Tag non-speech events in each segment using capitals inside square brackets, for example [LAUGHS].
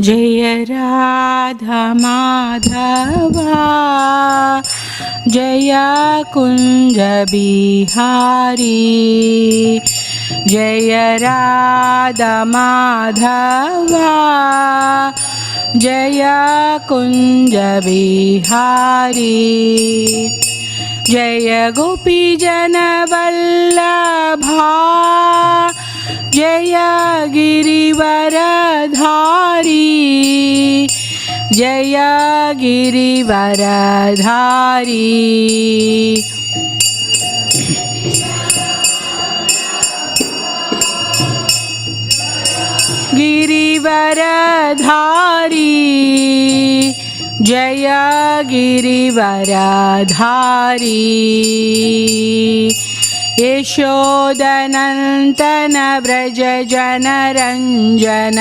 जय राधा माधवा जय कुञ्ज बिहारी जय राधा माधवा जय कुञ्ज बिहारी जय गोपीजनवल्लभा जय गिरिवरधारी जय गिरिवरधारी। गिरिवरधारी जय गिरिवरधारी यशोदनन्तन व्रज जनरञ्जन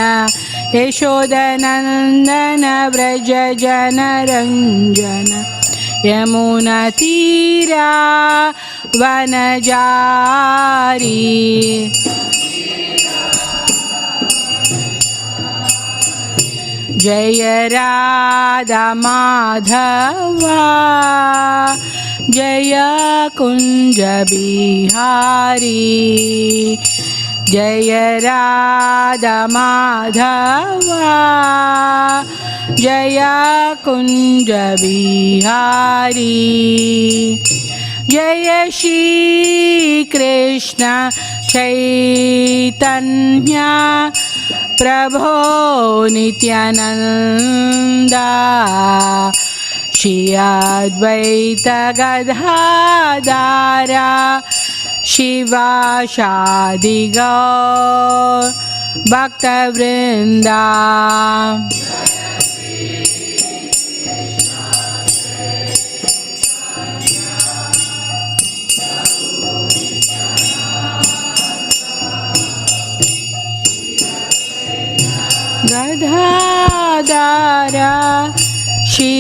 यशोदनन्दन व्रज जनरञ्जन यमुनतीरा वनजारी। जय राधा माधवा जय कुञ्जविहारी जय रादमाधवा जय कुञ्जविहारी जय श्रीकृष्ण चैतन्या प्रभो नित्यानन्दा। श्रियाद्वैतगधादारा शिवाशादिगा भक्तवृन्दा।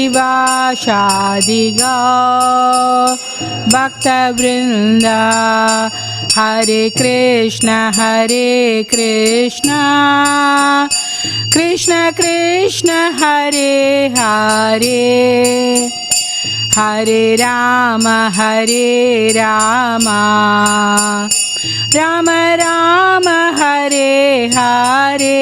शिवाशादि गौ भक्तवृन्दा हरे कृष्ण हरे कृष्ण। कृष्ण कृष्ण हरे हरे। हरे राम हरे राम। राम राम हरे हरे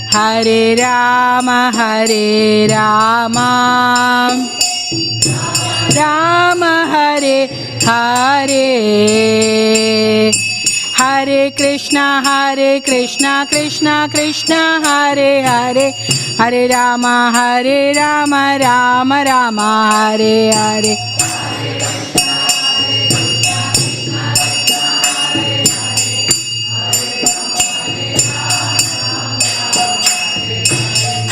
ഹരേ രാമ ഹരേ രാമ രാമ ഹരേ ഹരേ ഹരേ കൃഷ്ണ ഹരേ കൃഷ്ണ കൃഷ്ണ കൃഷ്ണ ഹരേ ഹരേ ഹരേ രാമ ഹരേ രാമ രാമ രാമ ഹരേ ഹരേ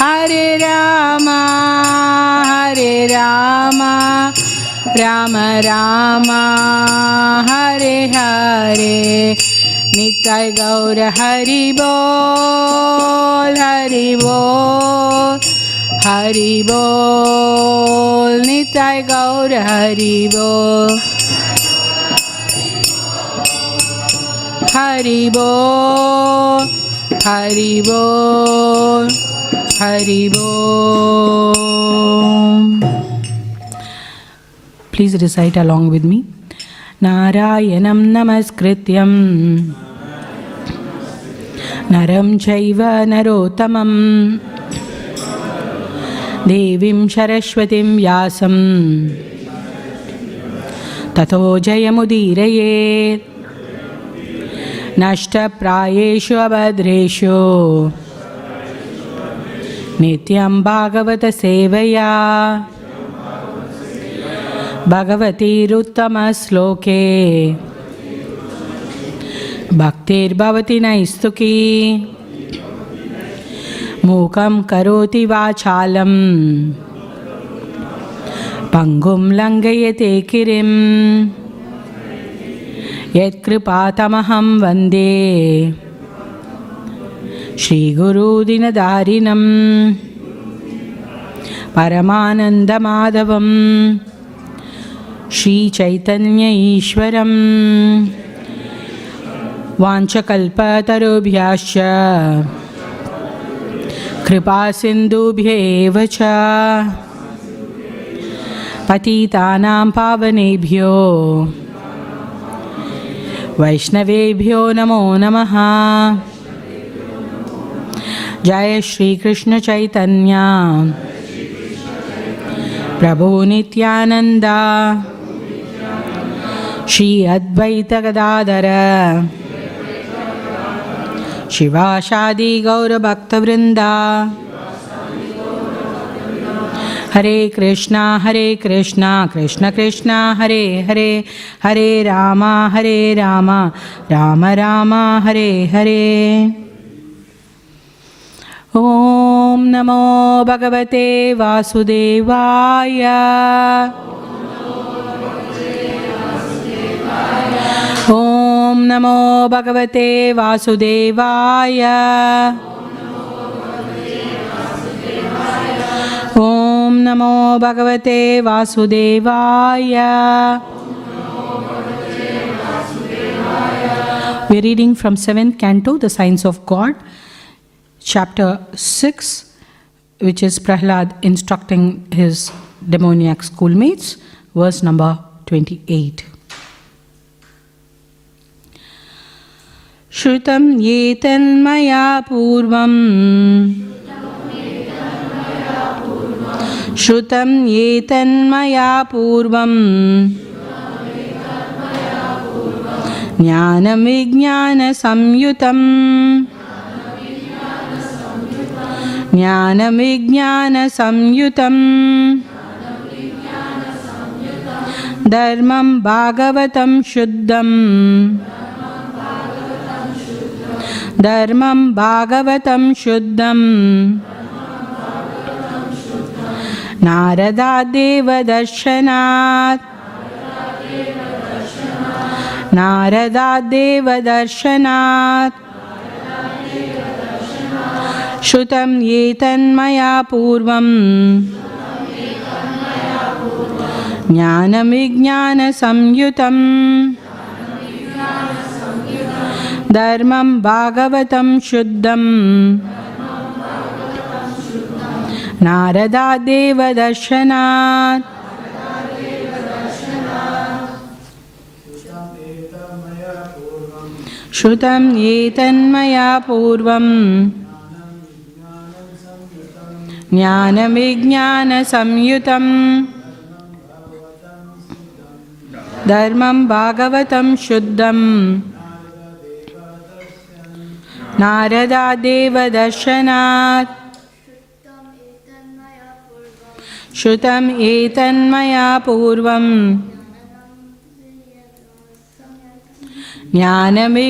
ഹരേ രാമ ഹരേ രാമ രാമ രാമ ഹരേ ഹരേ. നിത്യ ഗൗര ഹരി ബോൾ ഹരി ബോൾ ഹരി നിത്യ ഗൗര ഹരി ബോൾ ഹരി ഹരി ബോൾ. हरि बोल Please recite along with me. नारायणं नमस्कृत्यं नरं चैव नरोत्तमं देवीं सरस्वतीं व्यासं ततो जयमुदीरयेत् नष्टप्रायेषु अभद्रेषु नित्यं भागवतसेवया भगवतीरुत्तमश्लोके भक्तिर्भवति नैस्तुकी मूकं करोति वाचालं पङ्गुं लङ्घयते किरिं यत्कृपातमहं वन्दे श्रीगुरुदिनदारिणं परमानन्दमाधवम्। श्रीचैतन्य ईश्वरं वाञ्छकल्पतरुभ्यश्च। कृपासिन्धुभ्य एव च। पतितानां पावनेभ्यो। वैष्णवेभ्यो नमो नमः जय श्रीकृष्णचैतन्या प्रभो नित्यानन्दा। श्री अद्वैत गदाधर। शिवाशादि गौरभक्तवृन्दा हरे कृष्णा हरे कृष्णा, कृष्ण कृष्णा, हरे हरे हरे राम हरे राम राम राम, हरे हरे। ॐ नमो भगवते वासुदेवाय ॐ नमो भगवते वासुदेवाय ॐ नमो भगवते वासुदेवाय We're reading from 7th canto, The Signs of God, chapter 6, which is Prahlad instructing his demoniac schoolmates, verse number 28. श्रुतं ये तन्मया पूर्वम् श्रुतं ये तन्मया पूर्वम् ज्ञानविज्ञानसंयुतम् ज्ञानविज्ञानसंयुतम्। धर्मं भागवतं शुद्धम्। धर्मं भागवतं शुद्धम्। नारदादेवदर्शनात्। नारदादेवदर्शनात् श्रुतं ये तन्मया पूर्वम्। ज्ञानविज्ञानसंयुतम्। धर्मं भागवतं शुद्धम्। नारदादेवदर्शनात्। श्रुतं एतन्मया पूर्वम्। धर्मं भागवतं शुद्धम्। नारदादेवदर्शनात्। श्रुतम् एतन्मया पूर्वम्। ज्ञानविज्ञानसंयुतं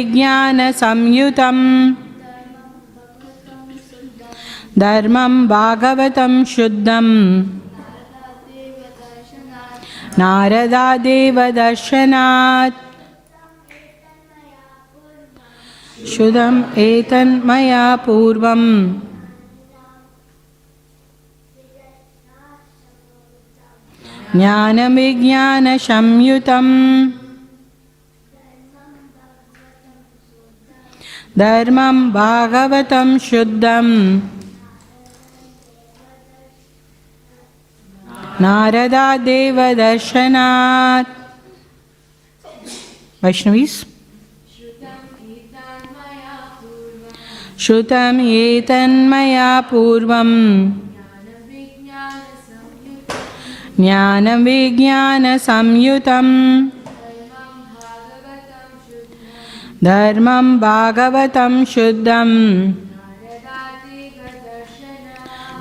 धर्मं भागवतं शुद्धं नारदादेवदर्शनात् शुद्धम् एतन्मया पूर्वम्। ज्ञानविज्ञानसंयुतम्। धर्मं भागवतं शुद्धम् नारदादेवदर्शनात् वैष्णवीस्? श्रुतम् एतन्मया पूर्वम्। ज्ञानविज्ञानसंयुतम् धर्मं भागवतं शुद्धम्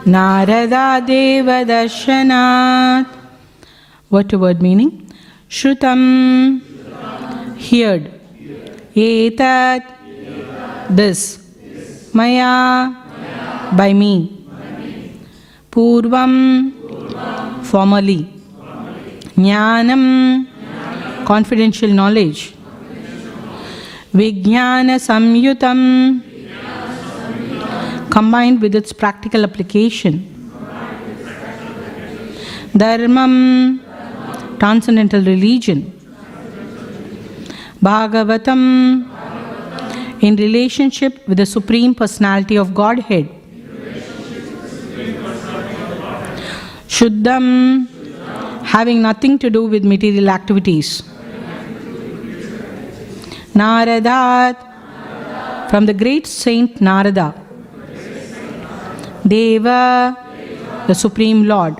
Naradadeva Darshanat. What a word meaning? Shrutam, heard. Etat, this. Maya, by me. Purvam, formerly. Jnanam, confidential knowledge. Vijnana samyutam, combined with its practical application. Dharmam, transcendental religion. Bhagavatam, in relationship with the Supreme Personality of Godhead. Shuddham, having nothing to do with material activities. Naradat, from the great saint Narada. Deva, the Supreme Lord.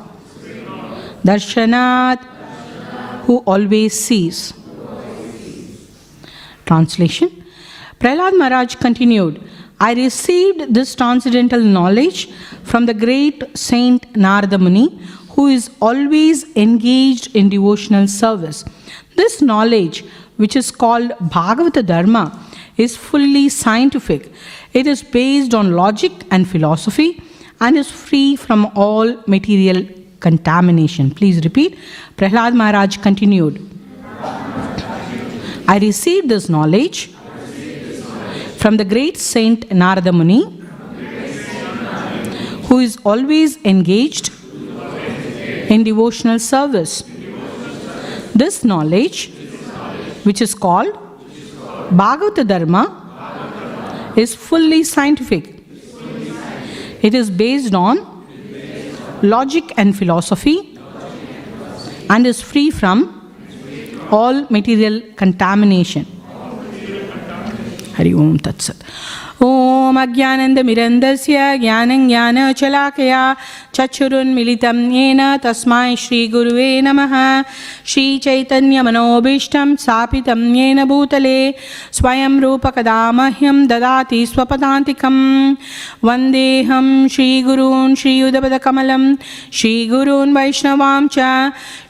Darshanat, who always sees. Translation Prahlad Maharaj continued I received this transcendental knowledge from the great saint Narada Muni, who is always engaged in devotional service. This knowledge, which is called Bhagavata Dharma, is fully scientific. It is based on logic and philosophy and is free from all material contamination. Please repeat. Prahlad Maharaj continued I received this knowledge from the great saint Narada Muni, who is always engaged in devotional service. This knowledge, which is called Bhagavata Dharma, is fully scientific. It is based on logic and philosophy and is free from all material contamination. Hari Om Tat ॐ अज्ञानन्दमिरन्दस्य ज्ञानं ज्ञानचलाकया चक्षुरुन्मिलितं येन तस्मै श्रीगुरुवे नमः श्रीचैतन्यमनोभीष्टं स्थापितं येन भूतले स्वयं रूपकदा मह्यं ददाति स्वपदान्तिकं वन्देऽहं श्रीगुरून् श्रीयुधपदकमलं श्रीगुरून् वैष्णवां च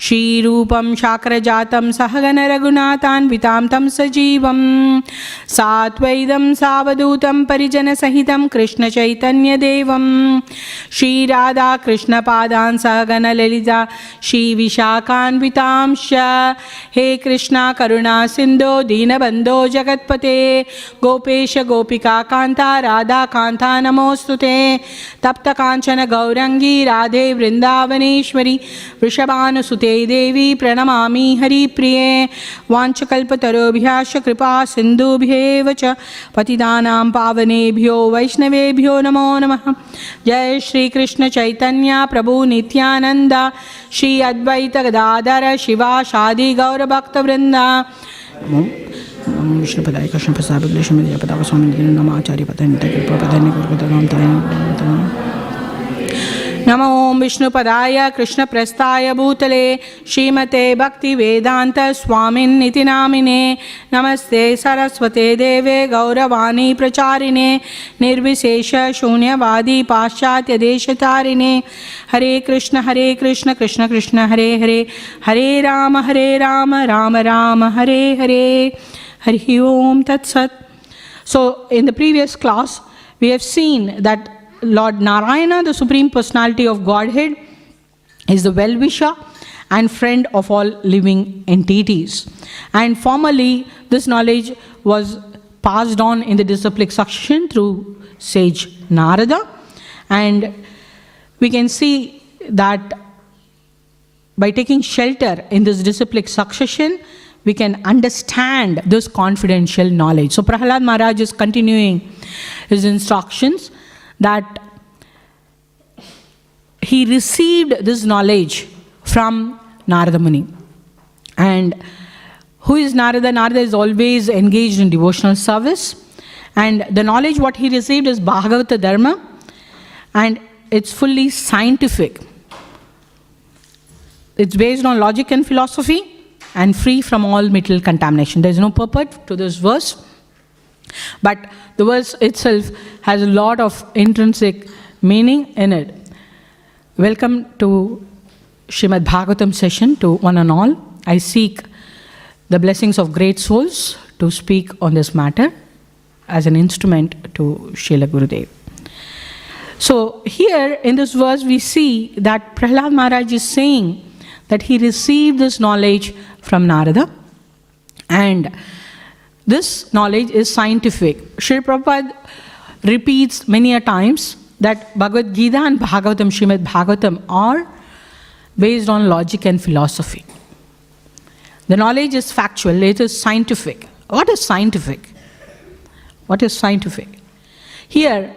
श्रीरूपं शाक्रजातं सहगनरघुनाथान्वितां तं सजीवं सात्वैदं सावधूतं परिजनसहितं कृष्णचैतन्यदेवं श्रीराधाकृष्णपादान् सहगनललिता श्रीविशाखान्वितांश हे कृष्णा, करुणा, सिन्धो, दीनबन्धो, जगत्पते। गोपेश, गोपिका, कान्ता राधाकान्ता नमोऽस्तु ते। तप्तकाञ्चन, गौरङ्गी, राधे, वृन्दावनेश्वरी, वृषभानुसुते देवी, प्रणमामि हरिप्रिये। वाञ्छकल्पतरुभ्यश्च कृपा, सिन्धुभ्येव च। पतितानां पावनेभ्यो वैष्णवेभ्यो नमो नमः। जय श्री कृष्ण चैतन्य प्रभु नित्यानंद श्री अद्वैत गदाधर शिवा शादी गौर भक्त वृंदा श्रीपदाय कृष्ण प्रसाद स्वामी नम आचार्य कृपा पतन गुरु नमो ॐ विष्णुपदाय कृष्णप्रस्थाय भूतले श्रीमते भक्तिवेदान्त स्वामिन्निति नामिने। नमस्ते सरस्वते देवे गौरवाणी प्रचारिणे। निर्विशेष शून्यवादी पाश्चात्यदेशतारिणे हरे कृष्ण हरे कृष्ण कृष्ण कृष्ण, हरे हरे। हरे राम हरे राम राम राम, हरे हरे। हरि ओम तत्सत। So, in the previous class, we have seen that Lord Narayana, the Supreme Personality of Godhead, is the well wisher and friend of all living entities. And formerly, this knowledge was passed on in the disciplic succession through sage Narada. And we can see that by taking shelter in this disciplic succession, we can understand this confidential knowledge. So Prahalad Maharaj is continuing his instructions that he received this knowledge from Narada Muni. And who is Narada? Narada is always engaged in devotional service. And the knowledge what he received is Bhagavata Dharma. And it's fully scientific. It's based on logic and philosophy and free from all mental contamination. There is no purport to this verse, but the verse itself has a lot of intrinsic meaning in it. Welcome to Shrimad Bhagavatam session to one and all. I seek the blessings of great souls to speak on this matter as an instrument to Srila Gurudev. So, here in this verse, we see that Prahlad Maharaj is saying that he received this knowledge from Narada. And this knowledge is scientific. Sri Prabhupada repeats many a times that Bhagavad Gita and Bhagavatam, Srimad Bhagavatam are based on logic and philosophy. The knowledge is factual, it is scientific. What is scientific? What is scientific? Here,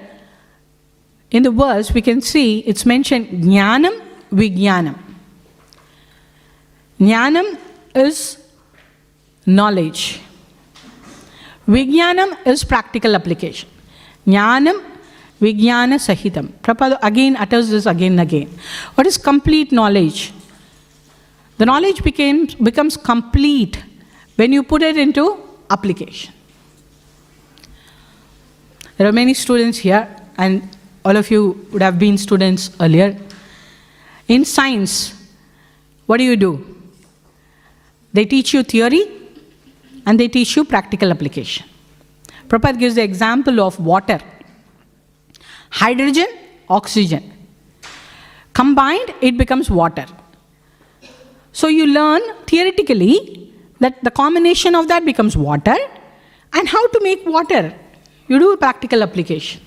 in the verse, we can see it's mentioned Jnanam, Vijnanam. Jnanam is knowledge. Vijnanam is practical application. Jnanam, Vijnana Sahitam. Prabhupada again utters this again and again. What is complete knowledge? The knowledge became, becomes complete when you put it into application. There are many students here, and all of you would have been students earlier. In science, what do you do? They teach you theory and they teach you practical application. Prabhupada gives the example of water, hydrogen, oxygen. Combined, it becomes water. So you learn theoretically that the combination of that becomes water and how to make water. You do a practical application.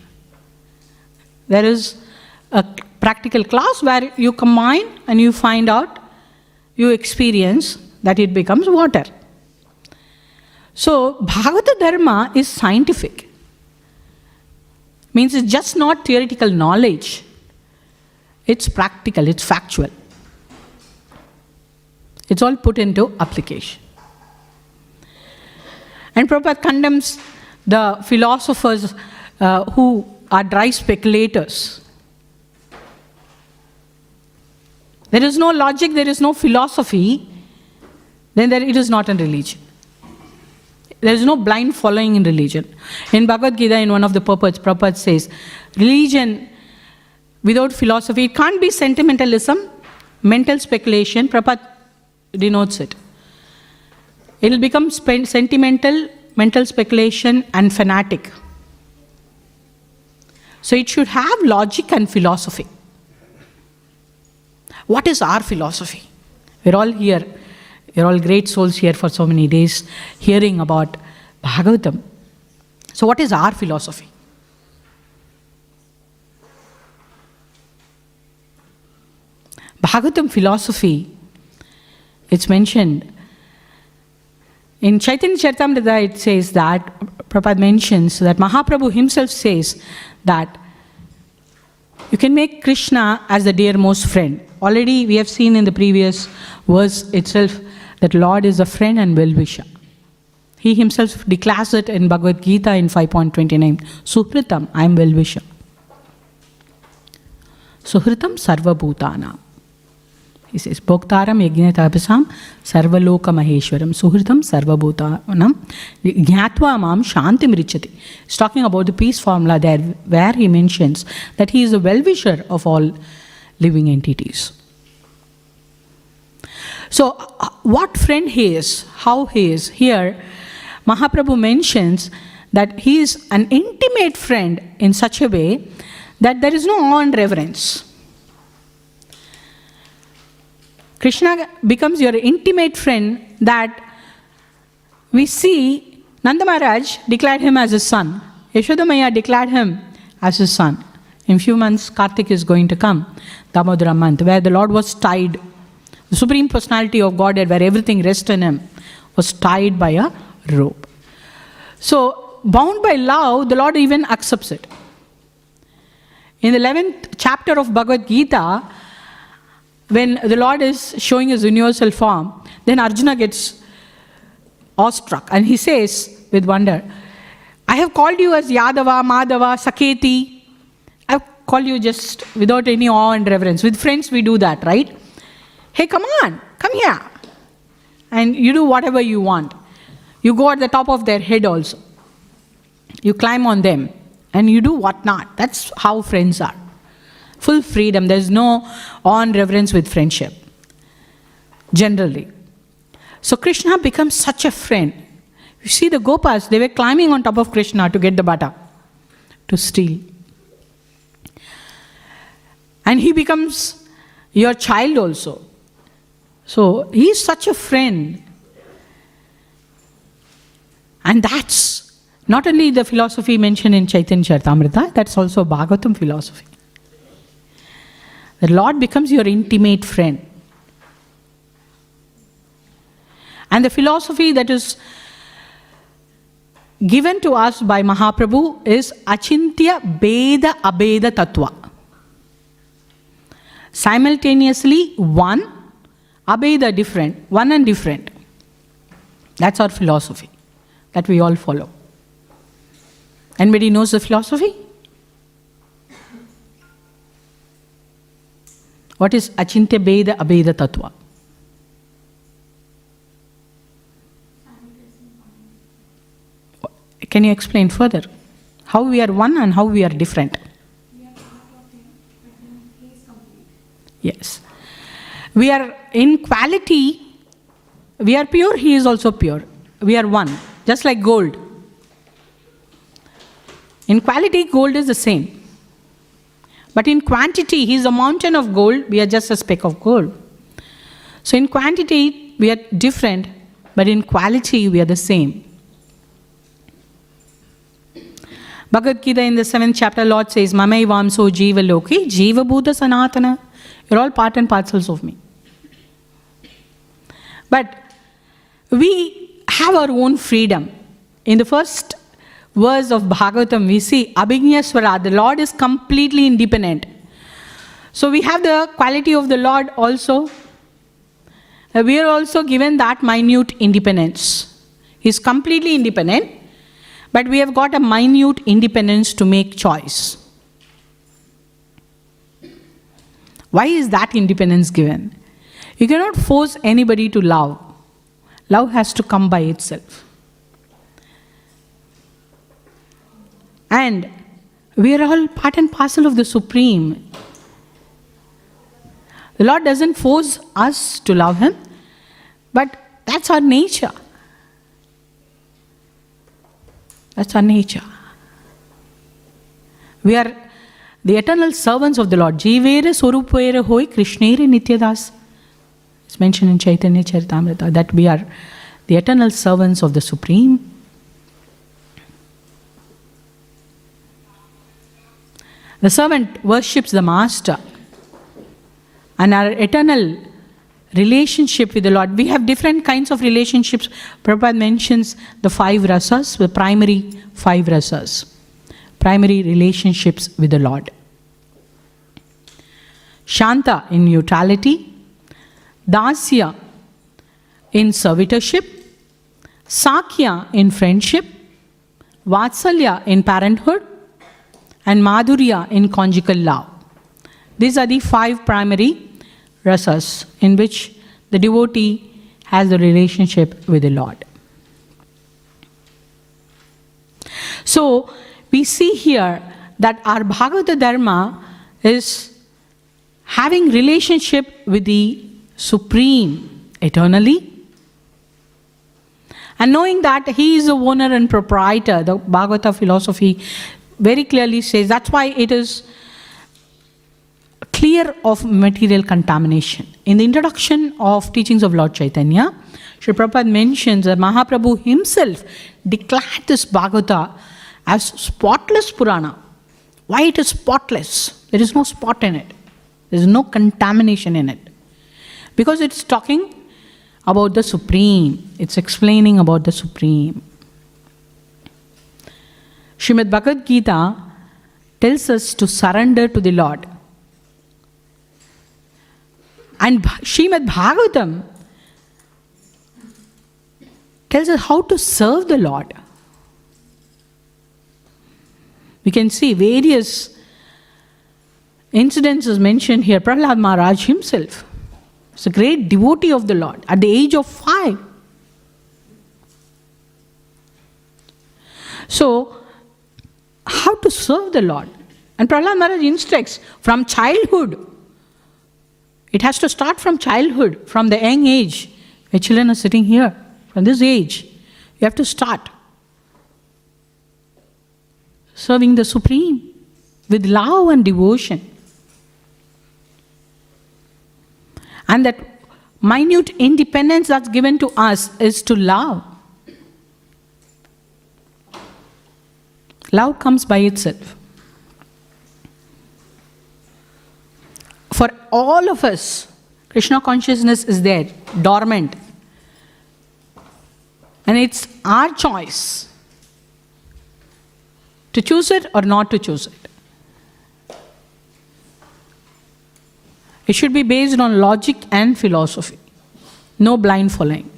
There is a practical class where you combine and you find out, you experience that it becomes water. So, Bhagavata Dharma is scientific. Means it's just not theoretical knowledge, it's practical, it's factual. It's all put into application. And Prabhupada condemns the philosophers uh, who are dry speculators. There is no logic, there is no philosophy, then there, it is not a religion. There is no blind following in religion. In Bhagavad Gita, in one of the purports, Prabhupada says, religion without philosophy, it can't be sentimentalism, mental speculation. Prabhupada denotes it. It will become sentimental, mental speculation, and fanatic. So it should have logic and philosophy. What is our philosophy? We're all here you're all great souls here for so many days hearing about Bhagavatam. So, what is our philosophy? Bhagavatam philosophy, it's mentioned in Chaitanya Charitamrita, it says that, Prabhupada mentions that Mahaprabhu himself says that you can make Krishna as the dearmost friend. Already we have seen in the previous verse itself that Lord is a friend and well wisher. He himself declares it in Bhagavad Gita in 5.29 Suhritam, I am well wisher. Suhritam Sarvabhutana. He says, Bhoktaram Yajnatapasam Sarvaloka Maheshwaram Suhritam Sarvabhutanam Jnatva Mam Shantim Richati. He's talking about the peace formula there where he mentions that he is a well wisher of all living entities. So, uh, what friend he is, how he is, here Mahaprabhu mentions that he is an intimate friend in such a way that there is no awe and reverence. Krishna becomes your intimate friend that we see Nanda Maharaj declared him as his son. Yashodamaya declared him as his son. In few months, Kartik is going to come, Damodara month, where the Lord was tied. The Supreme Personality of Godhead, where everything rests in Him, was tied by a rope. So, bound by love, the Lord even accepts it. In the 11th chapter of Bhagavad Gita, when the Lord is showing his universal form, then Arjuna gets awestruck and he says with wonder, I have called you as Yadava, Madhava, Saketi. I've called you just without any awe and reverence. With friends, we do that, right? Hey, come on, come here. And you do whatever you want. You go at the top of their head also. You climb on them and you do what not. That's how friends are. Full freedom. There's no on reverence with friendship. Generally. So Krishna becomes such a friend. You see the Gopas, they were climbing on top of Krishna to get the butter, to steal. And he becomes your child also. So he is such a friend. And that's not only the philosophy mentioned in Chaitanya Charitamrita, that's also Bhagavatam philosophy. The Lord becomes your intimate friend. And the philosophy that is given to us by Mahaprabhu is Achintya Bheda Abheda Tattva. Simultaneously, one, Abheda different, one and different. That's our philosophy that we all follow. Anybody knows the philosophy? What is Achintya Bheda Abheda Tattva? Can you explain further? How we are one and how we are different? Yes. We are in quality, we are pure, he is also pure. We are one, just like gold. In quality, gold is the same. But in quantity, he is a mountain of gold, we are just a speck of gold. So in quantity, we are different, but in quality, we are the same. Bhagavad Gita in the seventh chapter, Lord says, Mamai Vamso Jiva Loki, Jiva Buddha Sanatana. You're all part and parcels of me. But we have our own freedom. In the first verse of Bhagavatam, we see Abhignaswara, the Lord is completely independent. So we have the quality of the Lord also. Uh, we are also given that minute independence. He's completely independent, but we have got a minute independence to make choice. Why is that independence given? You cannot force anybody to love. Love has to come by itself. And we are all part and parcel of the Supreme. The Lord doesn't force us to love Him, but that's our nature. That's our nature. We are the eternal servants of the Lord. Jivere Sorupere Hoi Krishnere Nityadas. It's mentioned in Chaitanya Charitamrita that we are the eternal servants of the Supreme. The servant worships the master. And our eternal relationship with the Lord. We have different kinds of relationships. Prabhupada mentions the five rasas, the primary five rasas, primary relationships with the Lord. Shanta in neutrality, Dasya in servitorship, Sakhya in friendship, Vatsalya in parenthood, and Madhurya in conjugal love. These are the five primary rasas in which the devotee has a relationship with the Lord. So we see here that our Bhagavata Dharma is having relationship with the Supreme eternally and knowing that he is the owner and proprietor the bhagavata philosophy very clearly says that's why it is clear of material contamination. In the introduction of teachings of Lord Chaitanya, Sri Prabhupada mentions that Mahaprabhu himself declared this Bhagavata as spotless Purana. Why it is spotless? There is no spot in it. There is no contamination in it. Because it's talking about the Supreme. It's explaining about the Supreme. Shrimad Bhagavad Gita tells us to surrender to the Lord. And Srimad Bhagavatam tells us how to serve the Lord. We can see various incidences mentioned here. Prahlad Maharaj himself is a great devotee of the Lord at the age of five. So, how to serve the Lord? And Prahlad Maharaj instructs from childhood. It has to start from childhood, from the young age. The children are sitting here, from this age. You have to start serving the Supreme with love and devotion. And that minute independence that's given to us is to love. Love comes by itself. For all of us, Krishna consciousness is there, dormant. And it's our choice to choose it or not to choose it. It should be based on logic and philosophy, no blind following.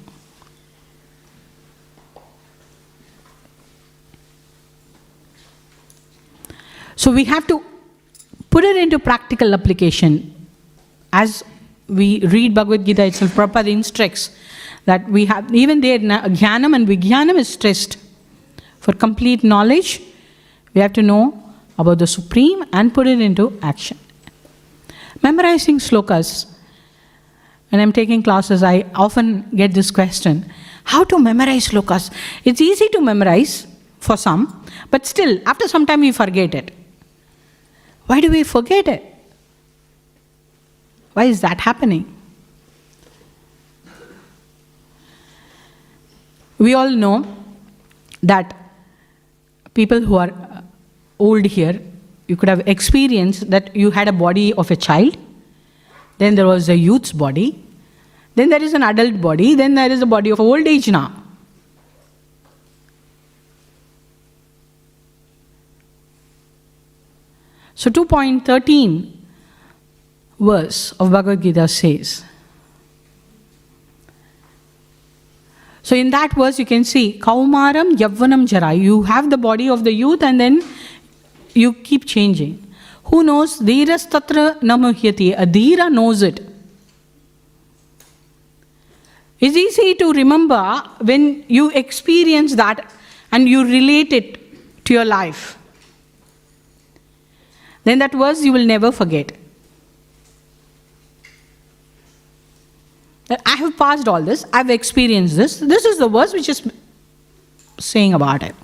So we have to put it into practical application. As we read Bhagavad Gita itself, Prabhupada instructs that we have, even there, Jnanam and Vijnanam is stressed. For complete knowledge, we have to know about the Supreme and put it into action. Memorizing slokas. When I'm taking classes, I often get this question how to memorize slokas? It's easy to memorize for some, but still, after some time, we forget it. Why do we forget it? Why is that happening? We all know that people who are old here you could have experienced that you had a body of a child, then there was a youth's body, then there is an adult body, then there is a body of old age now. So 2.13 verse of Bhagavad Gita says, So in that verse you can see Kaumaram Yauvanam Jara. You have the body of the youth and then you keep changing. Who knows? Dhiras tatra namuhyati. A dhira knows it. It's easy to remember when you experience that and you relate it to your life. Then that verse you will never forget. I have passed all this, I've experienced this. This is the verse which is saying about it.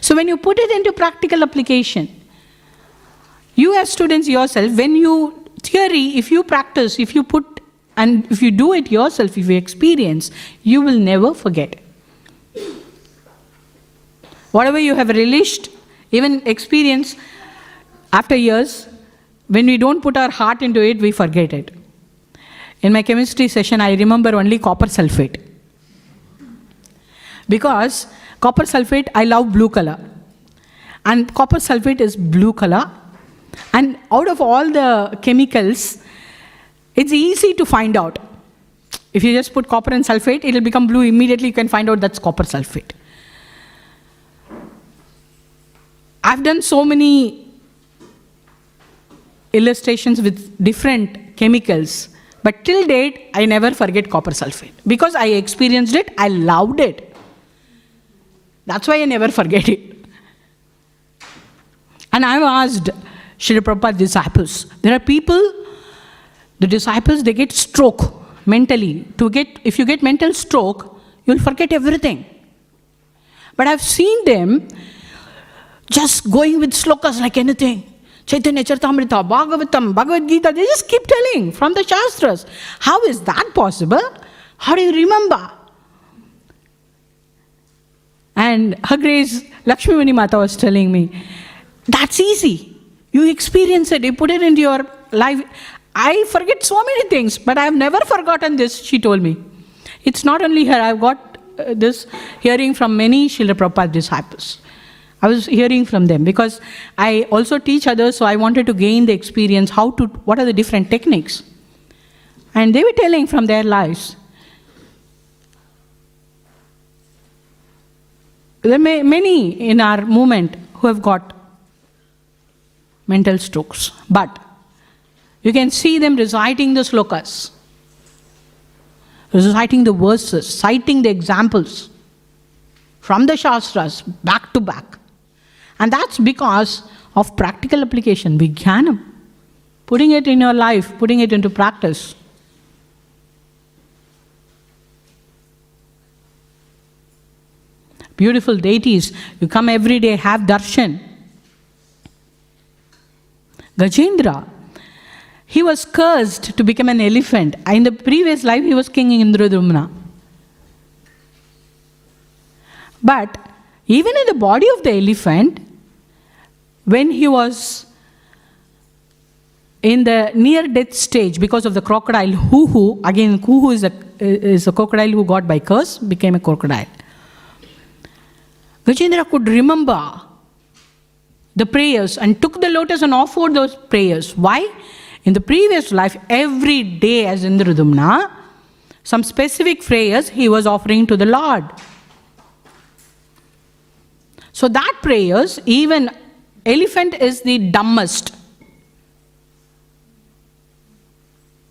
So when you put it into practical application, you, as students yourself, when you theory, if you practice, if you put, and if you do it yourself, if you experience, you will never forget. Whatever you have relished, even experience, after years, when we don't put our heart into it, we forget it. In my chemistry session, I remember only copper sulfate. Because copper sulfate, I love blue color. And copper sulfate is blue color and out of all the chemicals, it's easy to find out. If you just put copper and sulfate, it'll become blue immediately. You can find out that's copper sulfate. I've done so many illustrations with different chemicals, but till date, I never forget copper sulfate because I experienced it, I loved it. That's why I never forget it. And I've asked Srila Prabhupada disciples. There are people, the disciples, they get stroke mentally. To get, if you get mental stroke, you'll forget everything. But I've seen them just going with slokas like anything. Chaitanya Charitamrita, Bhagavatam, Bhagavad Gita, they just keep telling from the Shastras. How is that possible? How do you remember? And her grace, Lakshmi Mata was telling me, that's easy. You experience it, you put it into your life. I forget so many things, but I've never forgotten this, she told me. It's not only her, I've got uh, this hearing from many Srila Prabhupada disciples. I was hearing from them because I also teach others, so I wanted to gain the experience how to, what are the different techniques. And they were telling from their lives. There are ma- many in our movement who have got mental strokes, but you can see them reciting the slokas, reciting the verses, citing the examples from the Shastras back to back. And that's because of practical application, vijnanam. Putting it in your life, putting it into practice. Beautiful deities, you come every day, have darshan. Gajendra, he was cursed to become an elephant. Ah, in the previous life, he was King Indradyumna. But even in the body of the elephant, when he was in the near death stage because of the crocodile Huhu, again, Huhu is a, is a crocodile who got by curse, became a crocodile. Gajendra could remember the prayers and took the lotus and offered those prayers. Why? In the previous life, every day as Indradyumna, some specific prayers he was offering to the Lord. So that prayers, even elephant is the dumbest.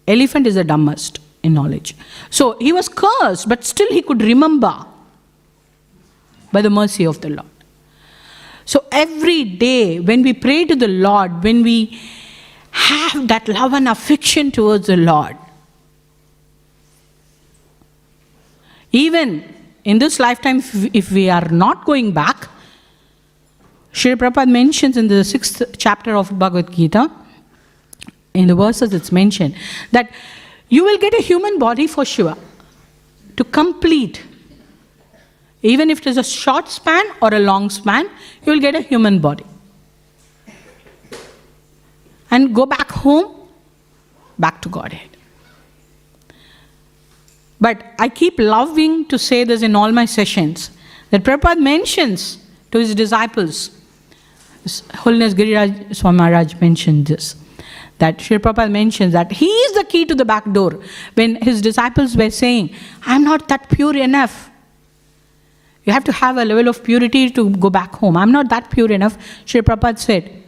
Elephant is the dumbest in knowledge. So he was cursed, but still he could remember by the mercy of the Lord. So every day when we pray to the Lord, when we have that love and affection towards the Lord, even in this lifetime, if- we are not going back, Sri Prabhupada mentions in the sixth chapter of Bhagavad Gita, in the verses it's mentioned, that you will get a human body for Shiva to complete. Even if it is a short span or a long span, you will get a human body. And go back home, back to Godhead. But I keep loving to say this in all my sessions that Prabhupada mentions to his disciples. Holiness Giriraj Swami Maharaj mentioned this. That Sri Prabhupada mentions that he is the key to the back door. When his disciples were saying, I'm not that pure enough. You have to have a level of purity to go back home. I'm not that pure enough. Sri Prabhupada said,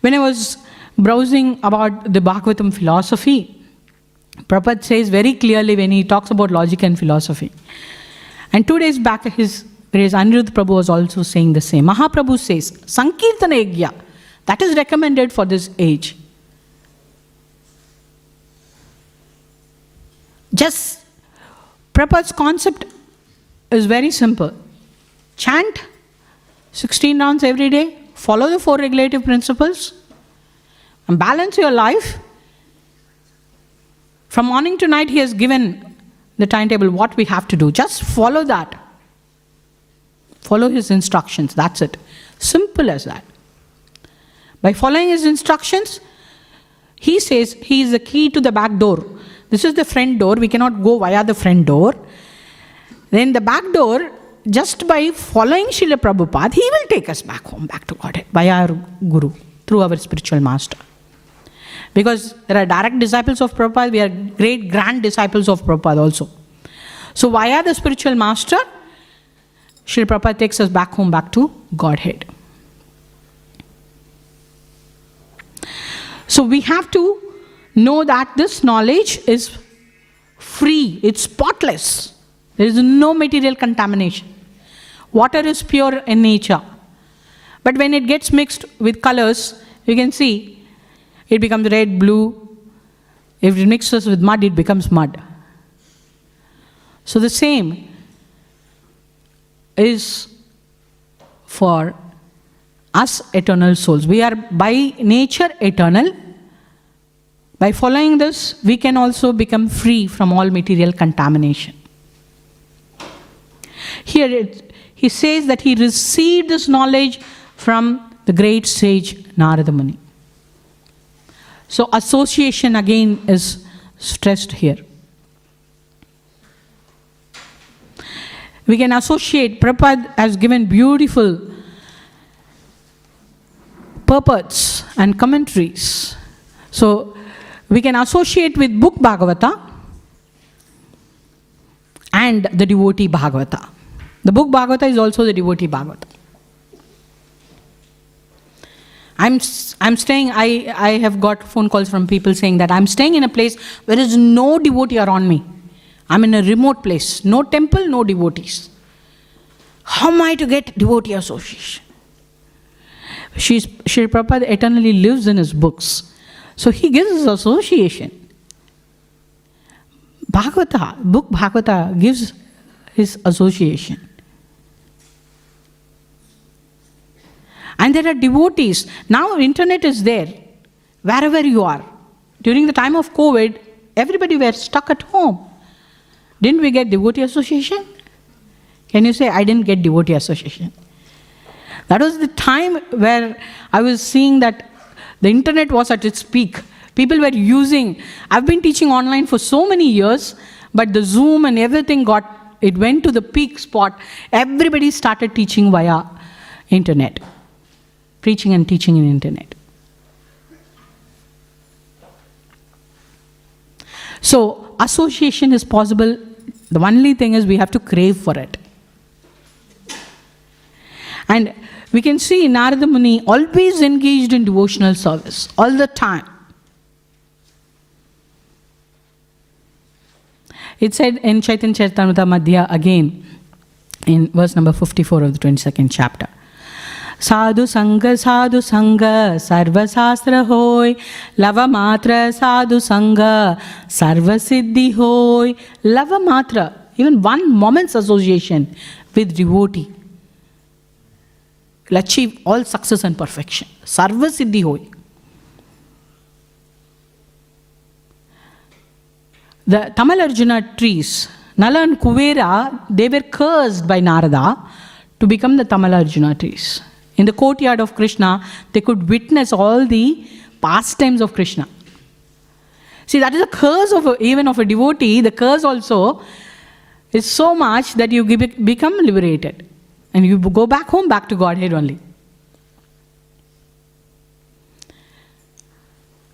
when I was browsing about the Bhagavatam philosophy, Prabhupada says very clearly when he talks about logic and philosophy. And two days back, his Grace Anirudh Prabhu was also saying the same. Mahaprabhu says, Sankirtana Yagya, that is recommended for this age. Just Prabhupada's concept is very simple. Chant 16 rounds every day, follow the four regulative principles, and balance your life. From morning to night, he has given the timetable what we have to do. Just follow that. Follow his instructions. That's it. Simple as that. By following his instructions, he says he is the key to the back door. This is the front door. We cannot go via the front door. Then the back door, just by following Srila Prabhupada, he will take us back home, back to Godhead, by our Guru, through our spiritual master. Because there are direct disciples of Prabhupada, we are great grand disciples of Prabhupada also. So via the spiritual master, Srila Prabhupada takes us back home, back to Godhead. So we have to know that this knowledge is free, it's spotless. There is no material contamination. Water is pure in nature. But when it gets mixed with colors, you can see it becomes red, blue. If it mixes with mud, it becomes mud. So the same is for us eternal souls. We are by nature eternal. By following this, we can also become free from all material contamination. Here it, he says that he received this knowledge from the great sage Narada Muni. So, association again is stressed here. We can associate, Prabhupada has given beautiful purports and commentaries. So, we can associate with book Bhagavata and the devotee Bhagavata. The book Bhagavata is also the devotee Bhagavata. I'm, I'm staying, I, I have got phone calls from people saying that I'm staying in a place where there is no devotee around me. I'm in a remote place, no temple, no devotees. How am I to get devotee association? She's, Sri Prabhupada eternally lives in his books. So he gives his association. Bhagavata, book Bhagavata gives his association. And there are devotees. Now internet is there, wherever you are. During the time of COVID, everybody were stuck at home. Didn't we get devotee association? Can you say, I didn't get devotee association? That was the time where I was seeing that the internet was at its peak. People were using, I've been teaching online for so many years, but the Zoom and everything got, it went to the peak spot. Everybody started teaching via internet, preaching and teaching in internet. So, association is possible the only thing is we have to crave for it. And we can see Narada Muni always engaged in devotional service, all the time. It said in Chaitanya Charitamrita Madhya again, in verse number 54 of the 22nd chapter. साधु संग साधु संग सर्वशास्त्र होय लव मात्र साधु संग सर्व सिद्धि होय matra even one moment's association with devotee will achieve all success and perfection sarva siddhi hoy the tamal arjuna trees nala and kuvera they were cursed by narada to become the tamal arjuna trees in the courtyard of Krishna, they could witness all the pastimes of Krishna. See, that is a curse of a, even of a devotee. The curse also is so much that you become liberated and you go back home, back to Godhead only.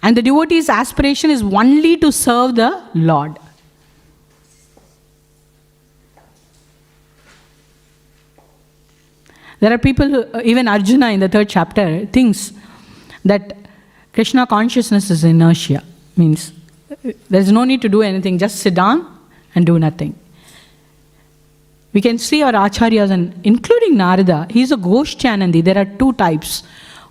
And the devotee's aspiration is only to serve the Lord. There are people, who, uh, even Arjuna in the third chapter thinks that Krishna consciousness is inertia. Means there's no need to do anything, just sit down and do nothing. We can see our acharyas, and including Narada, he's a Goshtyanandi. There are two types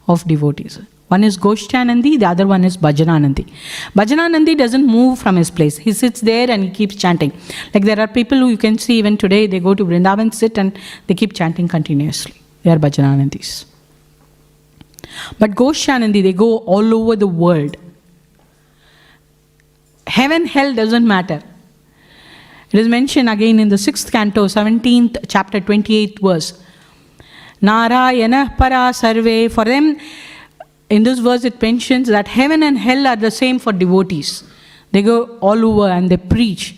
of devotees. One is Goshtyanandi, the other one is Bhajananandi. Bhajananandi doesn't move from his place. He sits there and he keeps chanting. Like there are people who you can see even today, they go to Vrindavan, sit and they keep chanting continuously. They are Bhajananandis. But Goshtyanandi, they go all over the world. Heaven, hell doesn't matter. It is mentioned again in the sixth canto, 17th chapter, 28th verse. Narayana para sarve. For them, in this verse, it mentions that heaven and hell are the same for devotees. They go all over and they preach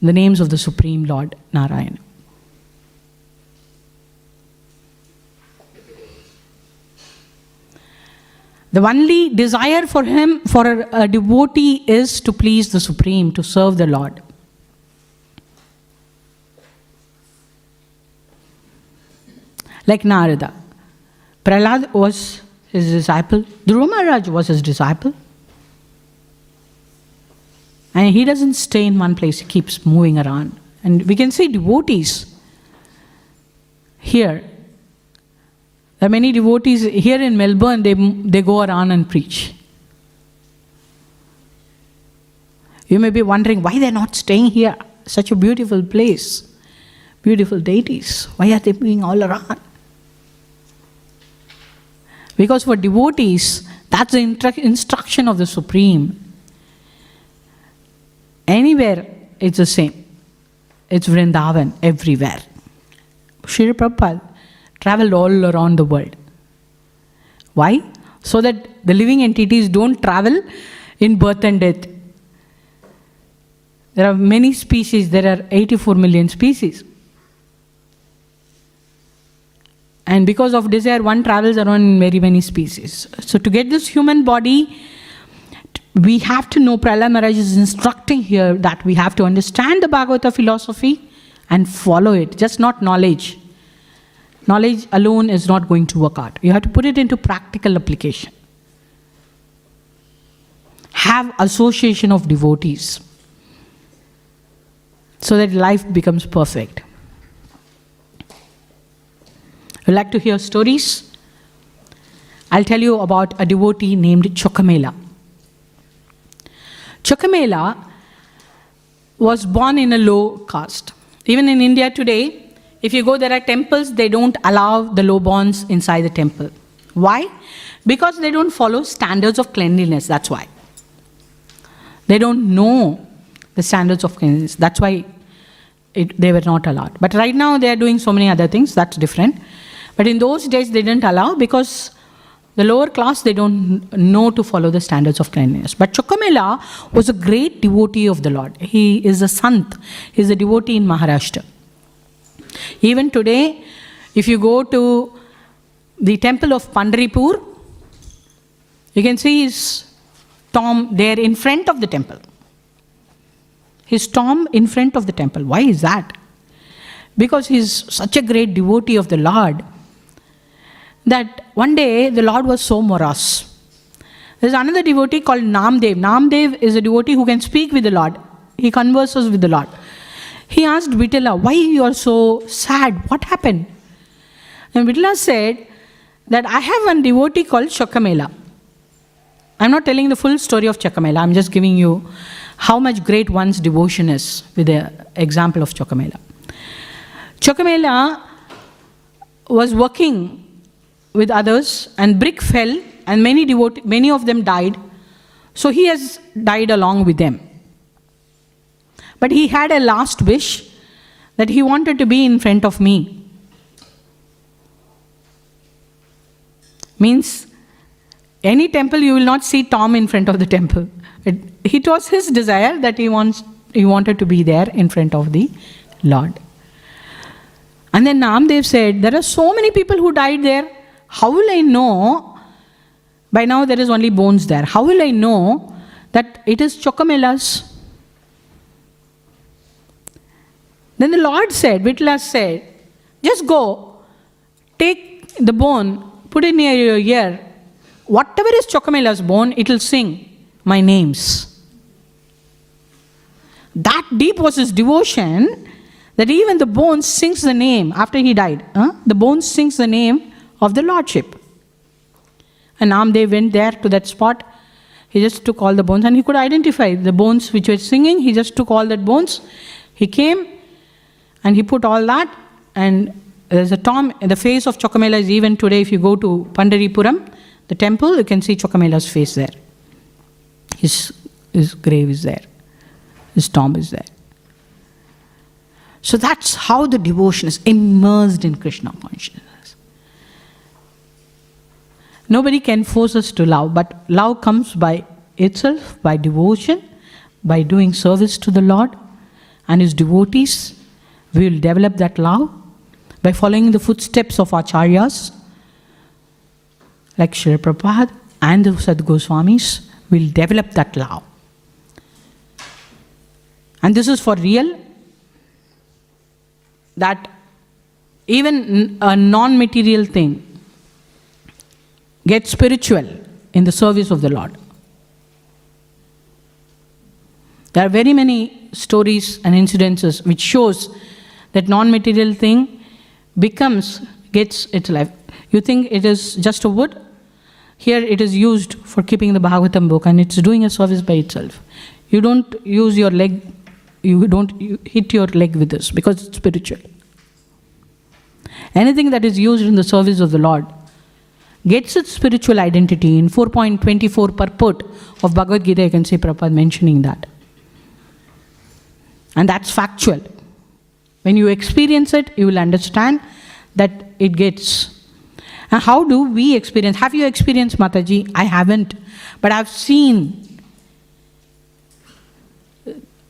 the names of the Supreme Lord Narayana. The only desire for him, for a, devotee, is to please the Supreme, to serve the Lord. Like Narada. Prahlad was his disciple, Dhruva Maharaj was his disciple. And he doesn't stay in one place, he keeps moving around. And we can see devotees here. There are many devotees here in Melbourne, they, they go around and preach. You may be wondering why they're not staying here, such a beautiful place, beautiful deities. Why are they being all around? Because for devotees, that's the instru- instruction of the Supreme. Anywhere, it's the same. It's Vrindavan everywhere. Sri Prabhupada traveled all around the world. Why? So that the living entities don't travel in birth and death. There are many species, there are 84 million species. And because of desire, one travels around in very many species. So, to get this human body, we have to know Prahlad Maharaj is instructing here that we have to understand the Bhagavata philosophy and follow it, just not knowledge. Knowledge alone is not going to work out. You have to put it into practical application. Have association of devotees so that life becomes perfect. You like to hear stories? I'll tell you about a devotee named Chokamela. Chokamela was born in a low caste. Even in India today, if you go, there are temples, they don't allow the low borns inside the temple. Why? Because they don't follow standards of cleanliness, that's why. They don't know the standards of cleanliness, that's why it, they were not allowed. But right now they are doing so many other things, that's different. But in those days they didn't allow because the lower class they don't know to follow the standards of cleanliness. But Chokamela was a great devotee of the Lord. He is a sant, he is a devotee in Maharashtra. Even today, if you go to the temple of Pandharipur, you can see his tomb there in front of the temple. His tomb in front of the temple. Why is that? Because he's such a great devotee of the Lord that one day the Lord was so morose. There's another devotee called Namdev. Namdev is a devotee who can speak with the Lord. He converses with the Lord. He asked Vitala, Why you are so sad? What happened? And Vitala said that I have one devotee called Chokamela. I'm not telling the full story of Chakamela. I'm just giving you how much great one's devotion is with the example of Chakamela. Chakamela was working with others, and brick fell, and many, devot- many of them died. So he has died along with them. But he had a last wish that he wanted to be in front of me. Means any temple you will not see Tom in front of the temple. It, it was his desire that he wants he wanted to be there in front of the Lord. And then Namdev said, There are so many people who died there. How will I know? By now there is only bones there. How will I know that it is Chokamela's Then the Lord said, Vitla said, just go, take the bone, put it near your ear. Whatever is Chokamela's bone, it will sing my names. That deep was his devotion that even the bone sings the name after he died. Huh? The bone sings the name of the Lordship. And Namdev went there to that spot. He just took all the bones and he could identify the bones which were singing. He just took all that bones. He came and he put all that, and there's a tomb, the face of Chokamela is even today, if you go to Pandaripuram, the temple, you can see Chokamela's face there. His, his grave is there, his tomb is there. So that's how the devotion is immersed in Krishna consciousness. Nobody can force us to love, but love comes by itself, by devotion, by doing service to the Lord and His devotees we will develop that love by following the footsteps of acharyas like Srila Prabhupada and the Sadgoswamis. We'll develop that love. And this is for real that even a non material thing gets spiritual in the service of the Lord. There are very many stories and incidences which shows that non-material thing becomes, gets its life. You think it is just a wood? Here it is used for keeping the Bhagavatam book and it's doing a service by itself. You don't use your leg, you don't you hit your leg with this because it's spiritual. Anything that is used in the service of the Lord gets its spiritual identity in 4.24 purport of Bhagavad Gita. You can see Prabhupada mentioning that. And that's factual. When you experience it, you will understand that it gets. And how do we experience? Have you experienced Mataji? I haven't, but I've seen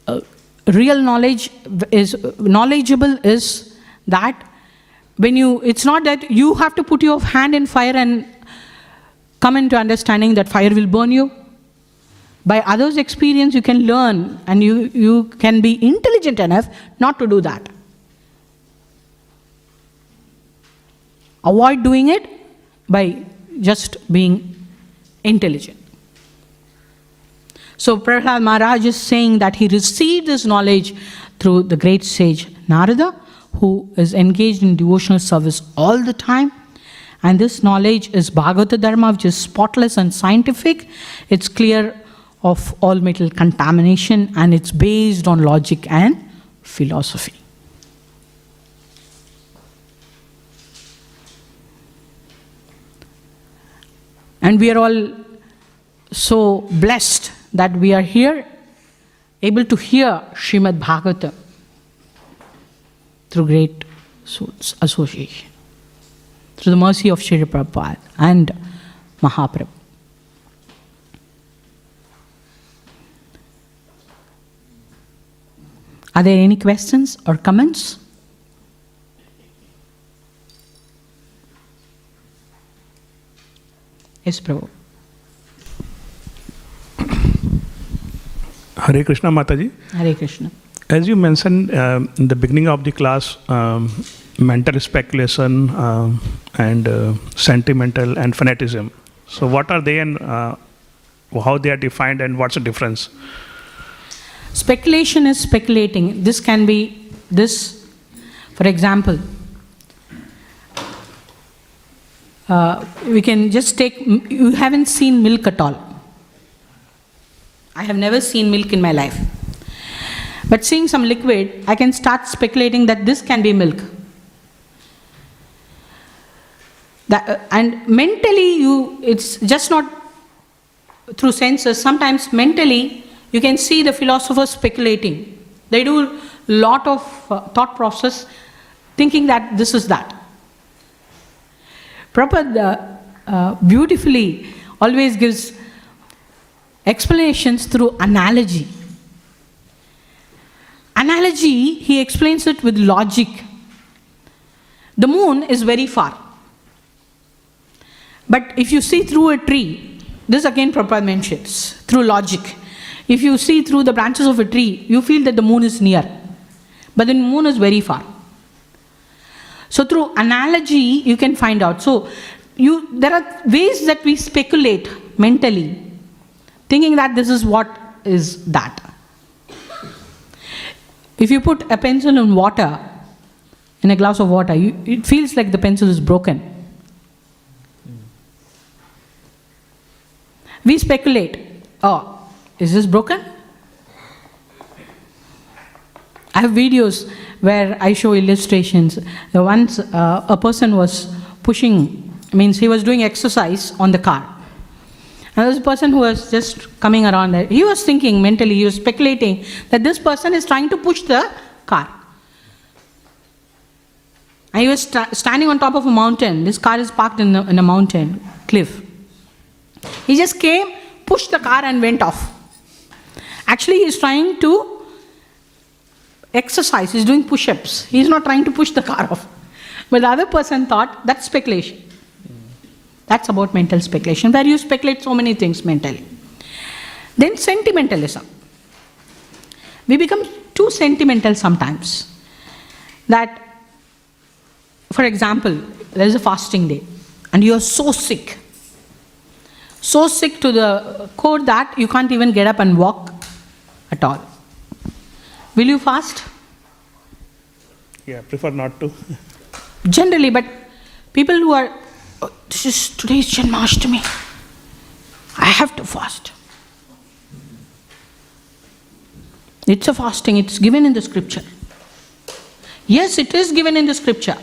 uh, real knowledge is knowledgeable is that when you it's not that you have to put your hand in fire and come into understanding that fire will burn you. By others experience you can learn and you, you can be intelligent enough not to do that. Avoid doing it by just being intelligent. So Prahlad Maharaj is saying that he received this knowledge through the great sage Narada, who is engaged in devotional service all the time. And this knowledge is Bhagavata Dharma, which is spotless and scientific. It's clear of all metal contamination and it's based on logic and philosophy. And we are all so blessed that we are here able to hear Srimad Bhagavatam through great souls association, through the mercy of Sri Prabhupada and Mahaprabhu. Are there any questions or comments? Yes, Prabhu. Hare Krishna Mataji. Hare Krishna. As you mentioned um, in the beginning of the class, um, mental speculation um, and uh, sentimental and fanaticism. So, what are they and uh, how they are defined, and what's the difference? Speculation is speculating. This can be this, for example, uh, we can just take, you haven't seen milk at all. I have never seen milk in my life. But seeing some liquid, I can start speculating that this can be milk. That, uh, and mentally, you, it's just not through senses. Sometimes mentally, you can see the philosophers speculating. They do lot of uh, thought process, thinking that this is that. Prabhupada uh, beautifully always gives explanations through analogy. Analogy, he explains it with logic. The moon is very far. But if you see through a tree, this again Prabhupada mentions, through logic. If you see through the branches of a tree, you feel that the moon is near. But the moon is very far. So through analogy, you can find out. So you, there are ways that we speculate mentally, thinking that this is what is that. If you put a pencil in water, in a glass of water, you, it feels like the pencil is broken. We speculate. Oh, is this broken? I have videos where I show illustrations. Once uh, a person was pushing, means he was doing exercise on the car. And a person who was just coming around there. He was thinking mentally, he was speculating that this person is trying to push the car. And he was sta- standing on top of a mountain. This car is parked in, the, in a mountain cliff. He just came, pushed the car, and went off. Actually, he's trying to exercise, he's doing push ups. He's not trying to push the car off. But the other person thought that's speculation. That's about mental speculation, where you speculate so many things mentally. Then sentimentalism. We become too sentimental sometimes. That, for example, there is a fasting day, and you are so sick. So sick to the core that you can't even get up and walk at all. Will you fast? Yeah, prefer not to. [LAUGHS] Generally, but people who are, "Oh, this is today's Janmashtami, I have to fast. It's a fasting, it's given in the scripture. Yes, it is given in the scripture.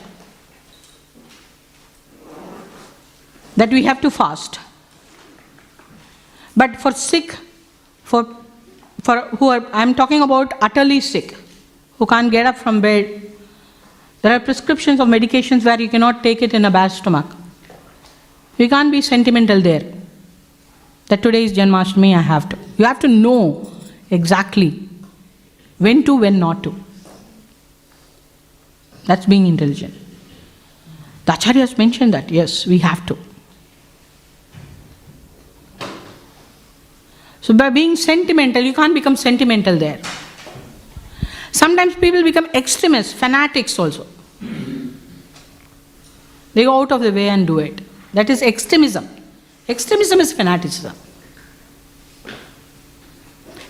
that we have to fast. But for sick, for, for who are, I'm talking about utterly sick, who can't get up from bed, there are prescriptions of medications where you cannot take it in a bad stomach. You can't be sentimental there. That today is Janmashtami, I have to. You have to know exactly when to, when not to. That's being intelligent. The Acharyas mentioned that, yes, we have to. So, by being sentimental, you can't become sentimental there. Sometimes people become extremists, fanatics also. They go out of the way and do it. That is extremism. Extremism is fanaticism.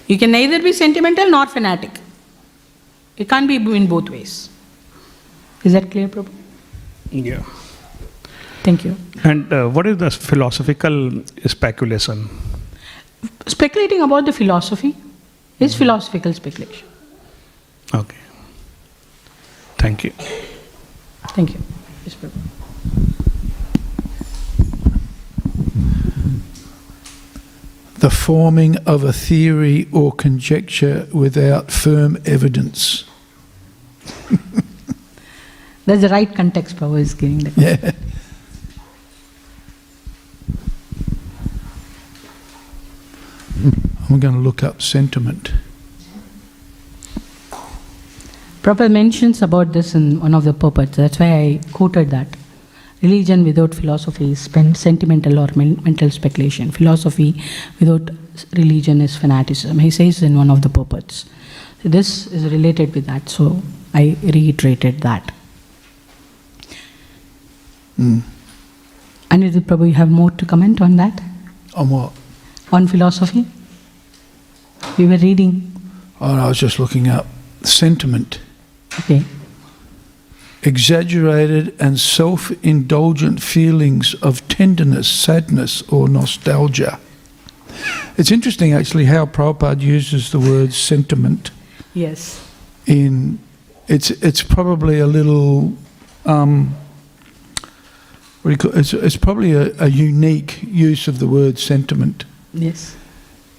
You can neither be sentimental nor fanatic. It can't be in both ways. Is that clear, Prabhu? Yeah. Thank you. And uh, what is the philosophical speculation? Speculating about the philosophy is philosophical speculation. Okay. Thank you. Thank you. Yes, Prabhu. The forming of a theory or conjecture without firm evidence. [LAUGHS] That's the right context Prabhu is giving. The Yeah. I'm going to look up sentiment. Prabhupada mentions about this in one of the purports. That's why I quoted that. Religion without philosophy is sentimental or men- mental speculation. Philosophy without religion is fanaticism. He says in one of the purports. This is related with that, so I reiterated that. Mm. Anirudh Prabhu, you have more to comment on that? On what? On philosophy? We were reading. Oh, I was just looking up sentiment. Okay. Exaggerated and self indulgent feelings of tenderness, sadness, or nostalgia. It's interesting actually how Prabhupada uses the word sentiment Yes. in it's it's probably a little um, what do you call it's it's probably a, a unique use of the word sentiment Yes.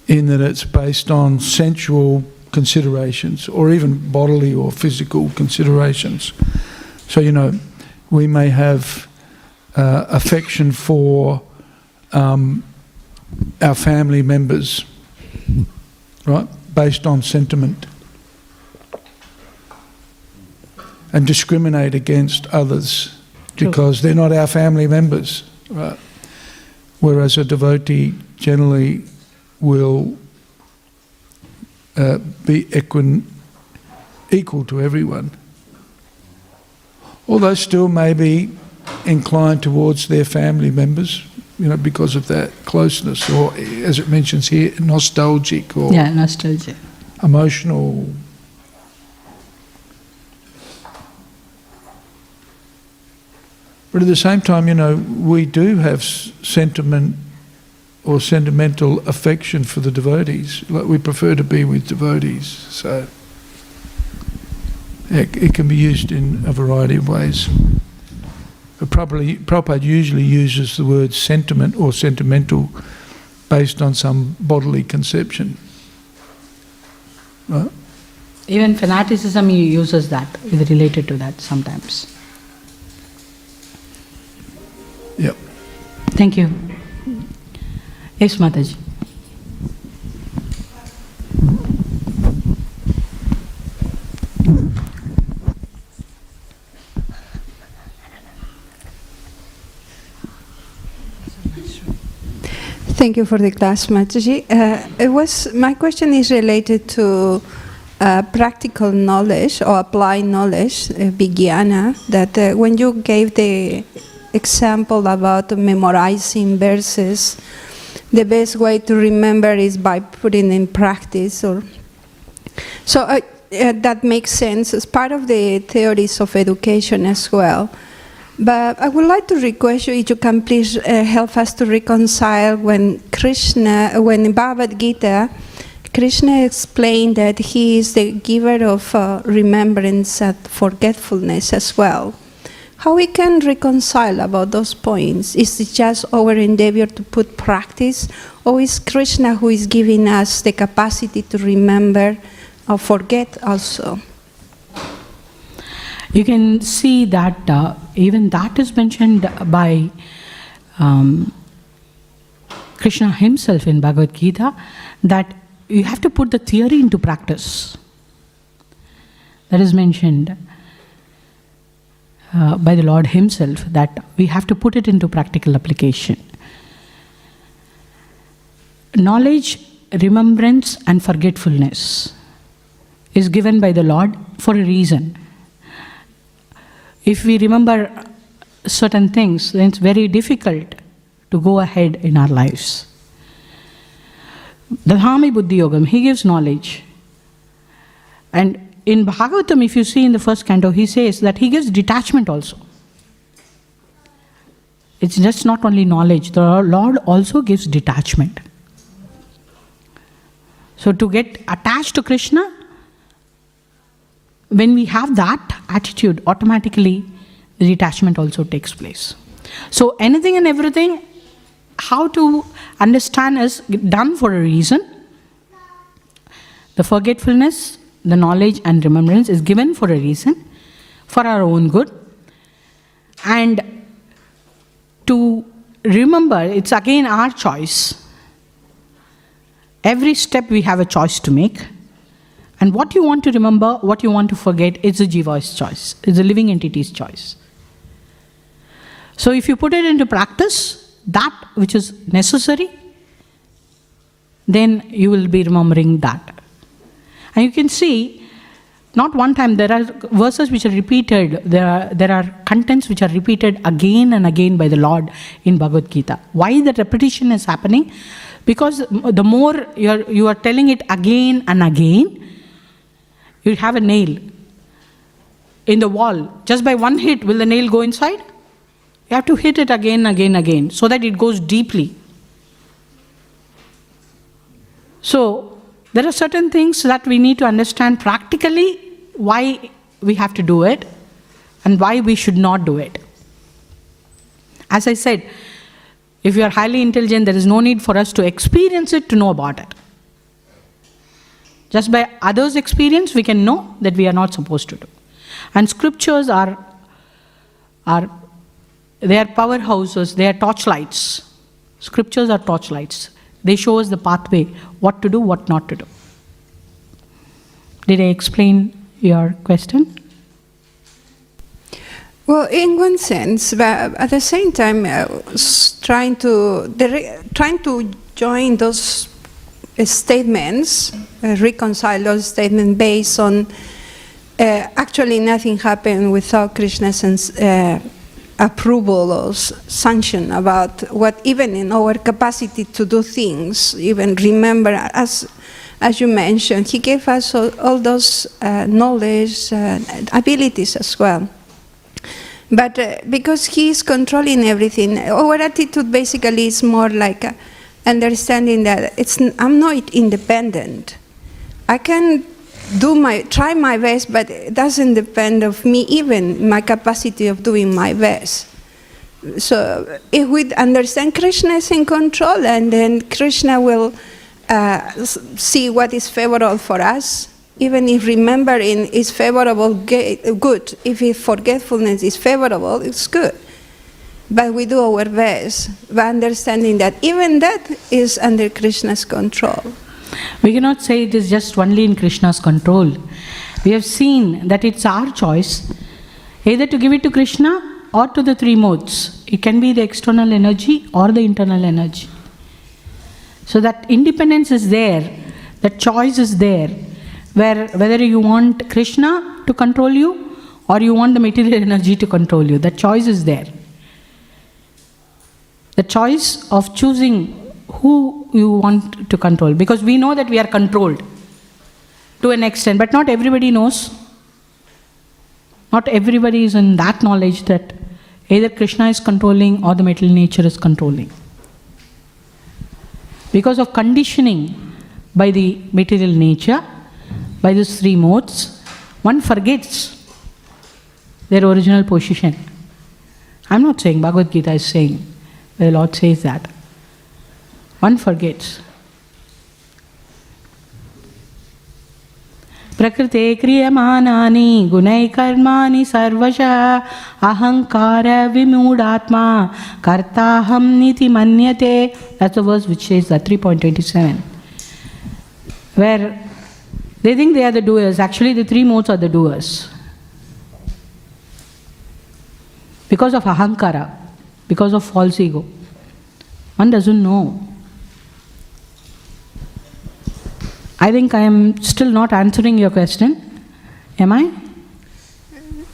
in that it's based on sensual considerations or even bodily or physical considerations. So you know, we may have uh, affection for um, our family members, right, based on sentiment. and discriminate against others because they're not our family members, right? Whereas a devotee generally will uh, be equin- equal to everyone, although still may be inclined towards their family members, you know, because of that closeness, or as it mentions here, nostalgic or Yeah, nostalgia. emotional. But at the same time, you know, we do have sentiment or sentimental affection for the devotees. Like we prefer to be with devotees, so it, it can be used in a variety of ways. But probably, Prabhupada usually uses the word sentiment or sentimental based on some bodily conception. Right? Even fanaticism he uses that, is related to that sometimes. Yep. Thank you. Yes, Mataji. Thank you for the class, Mataji. Uh, it was my question is related to uh, practical knowledge or applied knowledge, uh. That uh, when you gave the example about memorizing verses, the best way to remember is by putting in practice. Or so uh, uh, that makes sense as part of the theories of education as well. But I would like to request you if you can please uh, help us to reconcile when Krishna, when in Bhagavad Gita, Krishna explained that he is the giver of uh, remembrance and forgetfulness as well. how we can reconcile about those points? Is it just our endeavor to put practice, or is Krishna who is giving us the capacity to remember or forget also? You can see that uh, even that is mentioned by um, Krishna himself in Bhagavad Gita that you have to put the theory into practice. That is mentioned uh, by the Lord Himself that we have to put it into practical application. Knowledge, remembrance, and forgetfulness is given by the Lord for a reason. If we remember certain things, then it's very difficult to go ahead in our lives. Dadami Buddhi Yogam, he gives knowledge. And in Bhagavatam, if you see in the first canto, he says that he gives detachment also. It's just not only knowledge, the Lord also gives detachment. So, to get attached to Krishna, when we have that attitude, automatically the detachment also takes place. So, anything and everything, how to understand is done for a reason. The forgetfulness, the knowledge, and remembrance is given for a reason, for our own good. And to remember, it's again our choice. Every step we have a choice to make. And what you want to remember, what you want to forget, is the jiva's choice, it's the living entity's choice. So if you put it into practice, that which is necessary, then you will be remembering that. And you can see, not one time, there are verses which are repeated, there are, there are contents which are repeated again and again by the Lord in Bhagavad Gita. Why the repetition is happening? Because the more you are, you are telling it again and again, you have a nail in the wall. Just by one hit, will the nail go inside? You have to hit it again, again, again, so that it goes deeply. So, there are certain things that we need to understand practically why we have to do it and why we should not do it. As I said, if you are highly intelligent, there is no need for us to experience it to know about it. Just by others' experience, we can know that we are not supposed to do. And scriptures are, are they are powerhouses, they are torchlights. Scriptures are torchlights. They show us the pathway, what to do, what not to do. Did I explain your question? Well, in one sense, but at the same time, uh, trying to trying to join those statements, uh, reconcile those statements based on uh, actually nothing happened without Krishna's uh, approval or sanction about what even in our capacity to do things, even remember as as you mentioned, he gave us all, all those uh, knowledge, uh, abilities as well. But uh, because he is controlling everything, our attitude basically is more like uh, understanding that it's I'm not independent. I can do my try my best, but it doesn't depend of me even my capacity of doing my best. So if we understand Krishna is in control, and then Krishna will uh, see what is favorable for us. Even if remembering is favorable, good. If forgetfulness is favorable, it's good. But we do our best by understanding that even that is under Krishna's control. We cannot say it is just only in Krishna's control. We have seen that it's our choice either to give it to Krishna or to the three modes. It can be the external energy or the internal energy. So that independence is there, that choice is there, where whether you want Krishna to control you or you want the material [LAUGHS] energy to control you, that choice is there. The choice of choosing who you want to control, because we know that we are controlled to an extent, but not everybody knows. Not everybody is in that knowledge that either Krishna is controlling or the material nature is controlling because of conditioning by the material nature, by these three modes, one forgets their original position. I'm not saying Bhagavad Gita is saying, the Lord says that. One forgets. प्रकृते क्रियमाणानि गुणैकर्माणि सर्वशः अहङ्कार विमूढात्मा कर्ताहं निति मन्यते that's the verse which says that 3.27 where they think they are the doers actually the three modes are the doers because of ahankara because of false ego one doesn't know I think I am still not answering your question. Am I?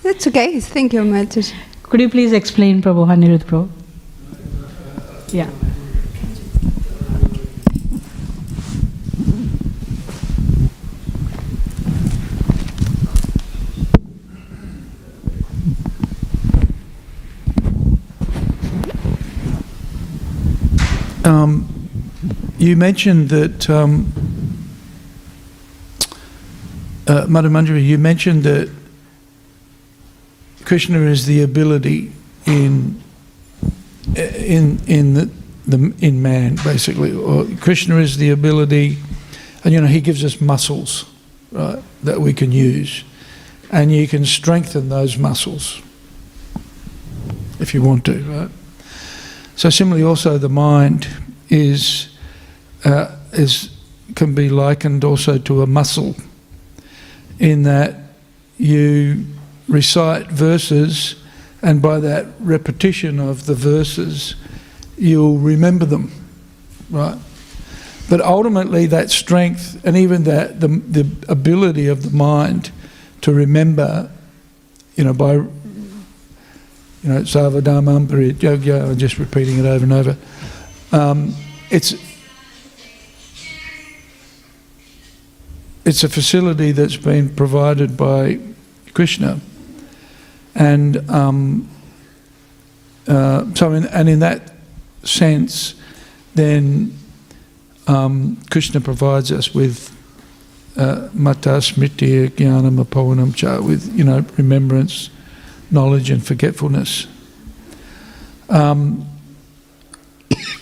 That's okay. Thank you, Mataji. Could you please explain, Prabhu Anirudh Prabhu? Yeah. You mentioned that, um, uh, Madhu Manjari, you mentioned that Krishna is the ability in in in the, the in man basically, or Krishna is the ability, and you know he gives us muscles, right, that we can use, and you can strengthen those muscles if you want to, right. So similarly, also the mind is uh, is can be likened also to a muscle, in that you recite verses, and by that repetition of the verses, you'll remember them, right? But ultimately, that strength and even that the the ability of the mind to remember, you know, by you know, Savadamam Yogya, I'm just repeating it over and over. Um, it's it's a facility that's been provided by Krishna, and um, uh, so in, and in that sense, then um, Krishna provides us with uh, mata smriti jnanam cha, with you know remembrance, knowledge, and forgetfulness. Um,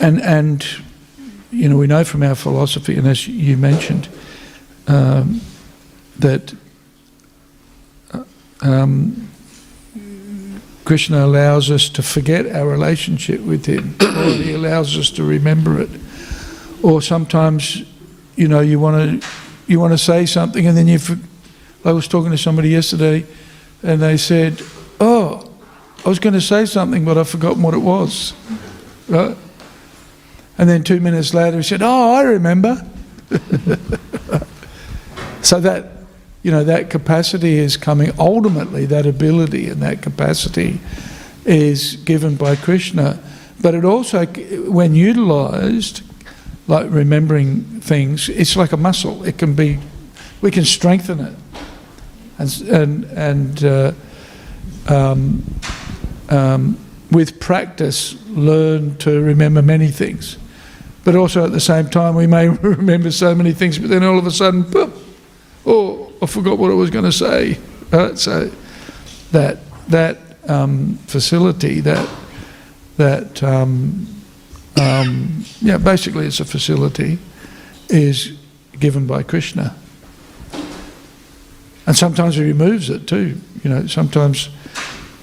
and and you know we know from our philosophy, and as you mentioned, um, that uh, um, Krishna allows us to forget our relationship with Him, or He allows us to remember it. Or sometimes, you know, you want to you want to say something, and then you. I was talking to somebody yesterday, and they said, "Oh, I was going to say something, but I've forgotten what it was." Right? And then two minutes later, he said, "Oh, I remember." [LAUGHS] so that you know that capacity is coming. Ultimately, that ability and that capacity is given by Krishna, but it also, when utilized, like remembering things, it's like a muscle. It can be, we can strengthen it, and and and. Uh, um, um, with practice, learn to remember many things. But also at the same time, we may [LAUGHS] remember so many things, but then all of a sudden, boop, oh, I forgot what I was going to say. Right? So that that um, facility, that that um, um, yeah, basically it's a facility, is given by Krishna. And sometimes he removes it too. You know, sometimes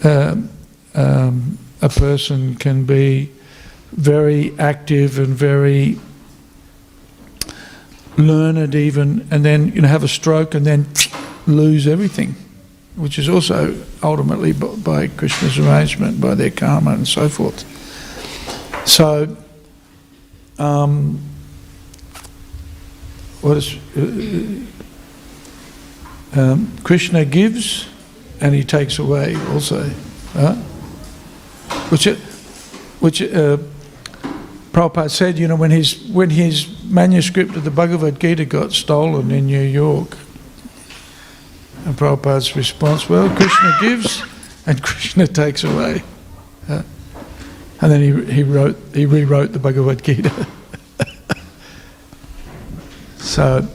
um, um, a person can be very active and very learned even and then you know have a stroke and then lose everything which is also ultimately by krishna's arrangement by their karma and so forth. So um, what is uh, um, krishna gives and he takes away also right? which which uh, Prabhupada said, you know, when his when his manuscript of the Bhagavad Gita got stolen in New York, and Prabhupada's response, well, Krishna gives and Krishna takes away. And then he, he wrote he rewrote the Bhagavad Gita. [LAUGHS] so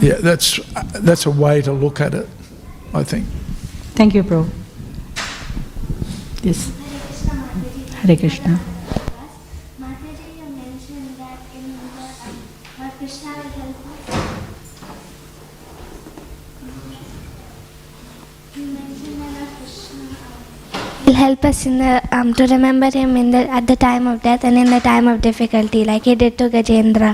yeah, that's that's a way to look at it, I think. Thank you, Prabhu. Yes. Hare Krishna. Mataji, you mentioned that in the uh, Lord Krishna will help us. You mentioned that Lord Krishna uh, will help us in the um, to remember him in the at the time of death and in the time of difficulty, like he did to Gajendra,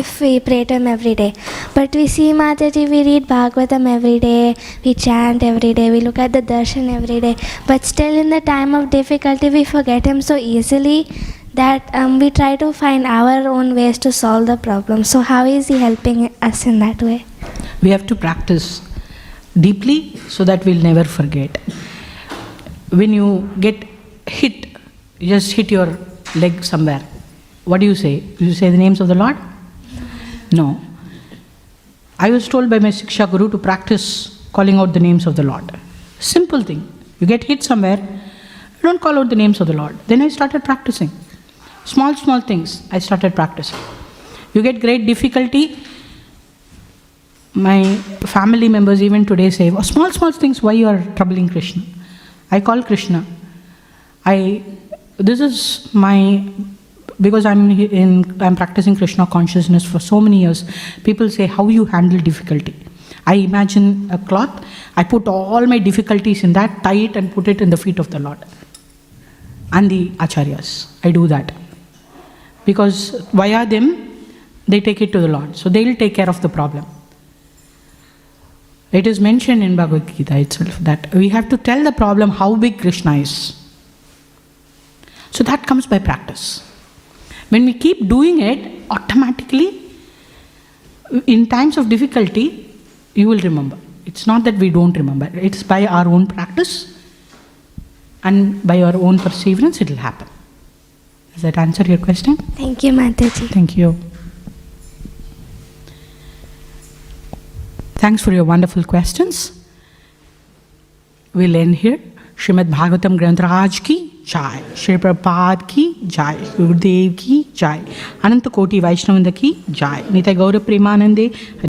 if we pray to him every day. But we see Mataji, we read Bhagavatam every day, we chant every day, we look at the darshan every day, but still in the time of difficulty we forget him so easily that um, we try to find our own ways to solve the problem. So how is he helping us in that way? We have to practice deeply so that we'll never forget. When you get hit, you just hit your leg somewhere. What do you say? Do you say the names of the Lord? No. I was told by my Siksha Guru to practice calling out the names of the Lord. Simple thing. You get hit somewhere, don't call out the names of the Lord. Then I started practicing. Small, small things I started practicing. You get great difficulty, my family members even today say, oh, small, small things, why you are troubling Krishna? I call Krishna. I, this is my, because I'm in, I'm practicing Krishna consciousness for so many years. People say, how you handle difficulty. I imagine a cloth, I put all my difficulties in that, tie it and put it in the feet of the Lord. And the acharyas. I do that. Because via them, they take it to the Lord. So they'll take care of the problem. It is mentioned in Bhagavad Gita itself that we have to tell the problem how big Krishna is. So that comes by practice. When we keep doing it, automatically, in times of difficulty, you will remember. It's not that we don't remember, it's by our own practice and by our own perseverance, it will happen. Does that answer your question? Thank you, Mataji. Thank you. Thanks for your wonderful questions. We'll end here. Srimad Bhagavatam Granth ki jai. Shri Prabhupada ki jai. Gurudev ki jai. Ananta Koti ki jai. Nitai Gaura Premanande.